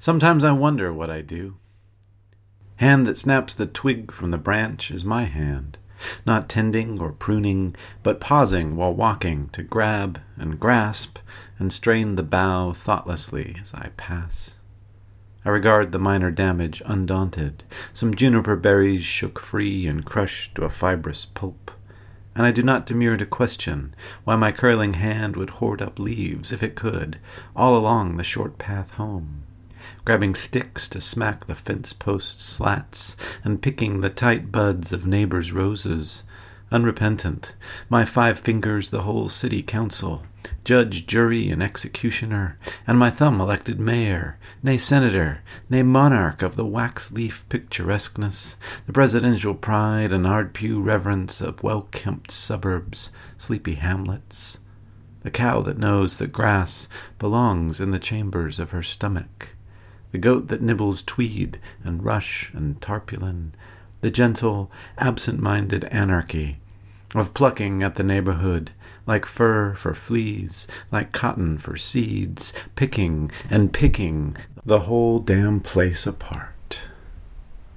Sometimes I wonder what I do. Hand that snaps the twig from the branch is my hand, not tending or pruning, but pausing while walking to grab and grasp and strain the bough thoughtlessly as I pass. I regard the minor damage undaunted. Some juniper berries shook free and crushed to a fibrous pulp and I do not demur to question why my curling hand would hoard up leaves, if it could, all along the short path home, grabbing sticks to smack the fence post slats, and picking the tight buds of neighbors' roses, unrepentant, my five fingers the whole city council, judge, jury, and executioner, and my thumb elected mayor, nay senator, nay monarch of the wax-leaf picturesqueness, the presidential pride and Ardpew reverence of well-kempt suburbs, sleepy hamlets, the cow that knows that grass belongs in the chambers of her stomach, the goat that nibbles tweed and rush and tarpaulin, the gentle, absent-minded anarchy of plucking at the neighborhood, like fur for fleas, like cotton for seeds, picking and picking the whole damn place apart.